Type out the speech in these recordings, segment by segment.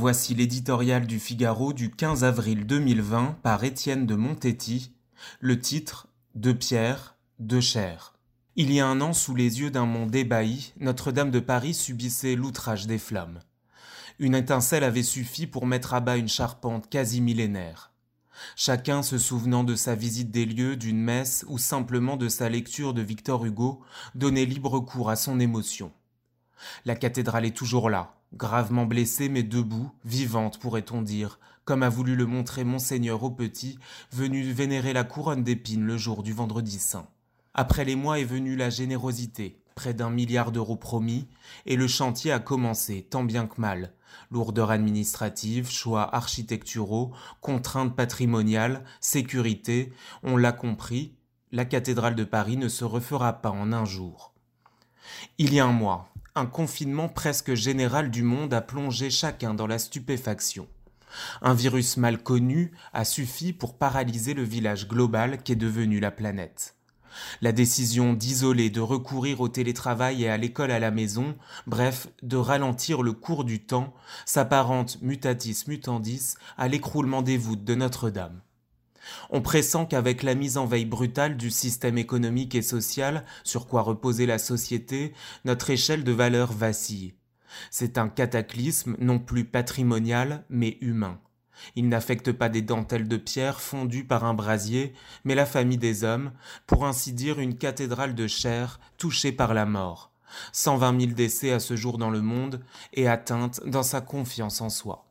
Voici l'éditorial du Figaro du 15 avril 2020 par Étienne de Montetti, le titre De pierre, de chair. Il y a un an, sous les yeux d'un monde ébahi, Notre-Dame de Paris subissait l'outrage des flammes. Une étincelle avait suffi pour mettre à bas une charpente quasi millénaire. Chacun se souvenant de sa visite des lieux, d'une messe ou simplement de sa lecture de Victor Hugo donnait libre cours à son émotion. La cathédrale est toujours là, gravement blessée mais debout, vivante pourrait-on dire, comme a voulu le montrer monseigneur au petit, venu vénérer la couronne d'épines le jour du vendredi saint. Après les mois est venue la générosité, près d'un milliard d'euros promis, et le chantier a commencé, tant bien que mal. Lourdeur administrative, choix architecturaux, contraintes patrimoniales, sécurité, on l'a compris, la cathédrale de Paris ne se refera pas en un jour. Il y a un mois, un confinement presque général du monde a plongé chacun dans la stupéfaction. Un virus mal connu a suffi pour paralyser le village global qu'est devenu la planète. La décision d'isoler, de recourir au télétravail et à l'école à la maison, bref, de ralentir le cours du temps, s'apparente mutatis mutandis à l'écroulement des voûtes de Notre-Dame. On pressent qu'avec la mise en veille brutale du système économique et social sur quoi reposait la société, notre échelle de valeur vacille. C'est un cataclysme non plus patrimonial, mais humain. Il n'affecte pas des dentelles de pierre fondues par un brasier, mais la famille des hommes, pour ainsi dire une cathédrale de chair touchée par la mort. Cent vingt mille décès à ce jour dans le monde et atteinte dans sa confiance en soi.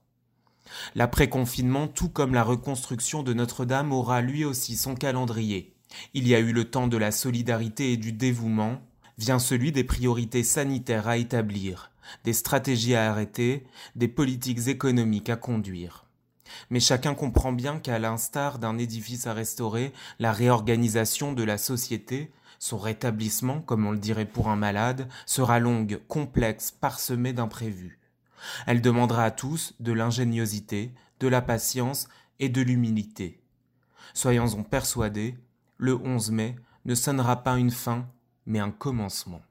L'après-confinement, tout comme la reconstruction de Notre-Dame, aura lui aussi son calendrier. Il y a eu le temps de la solidarité et du dévouement, vient celui des priorités sanitaires à établir, des stratégies à arrêter, des politiques économiques à conduire. Mais chacun comprend bien qu'à l'instar d'un édifice à restaurer, la réorganisation de la société, son rétablissement, comme on le dirait pour un malade, sera longue, complexe, parsemée d'imprévus. Elle demandera à tous de l'ingéniosité, de la patience et de l'humilité. Soyons-en persuadés, le 11 mai ne sonnera pas une fin, mais un commencement.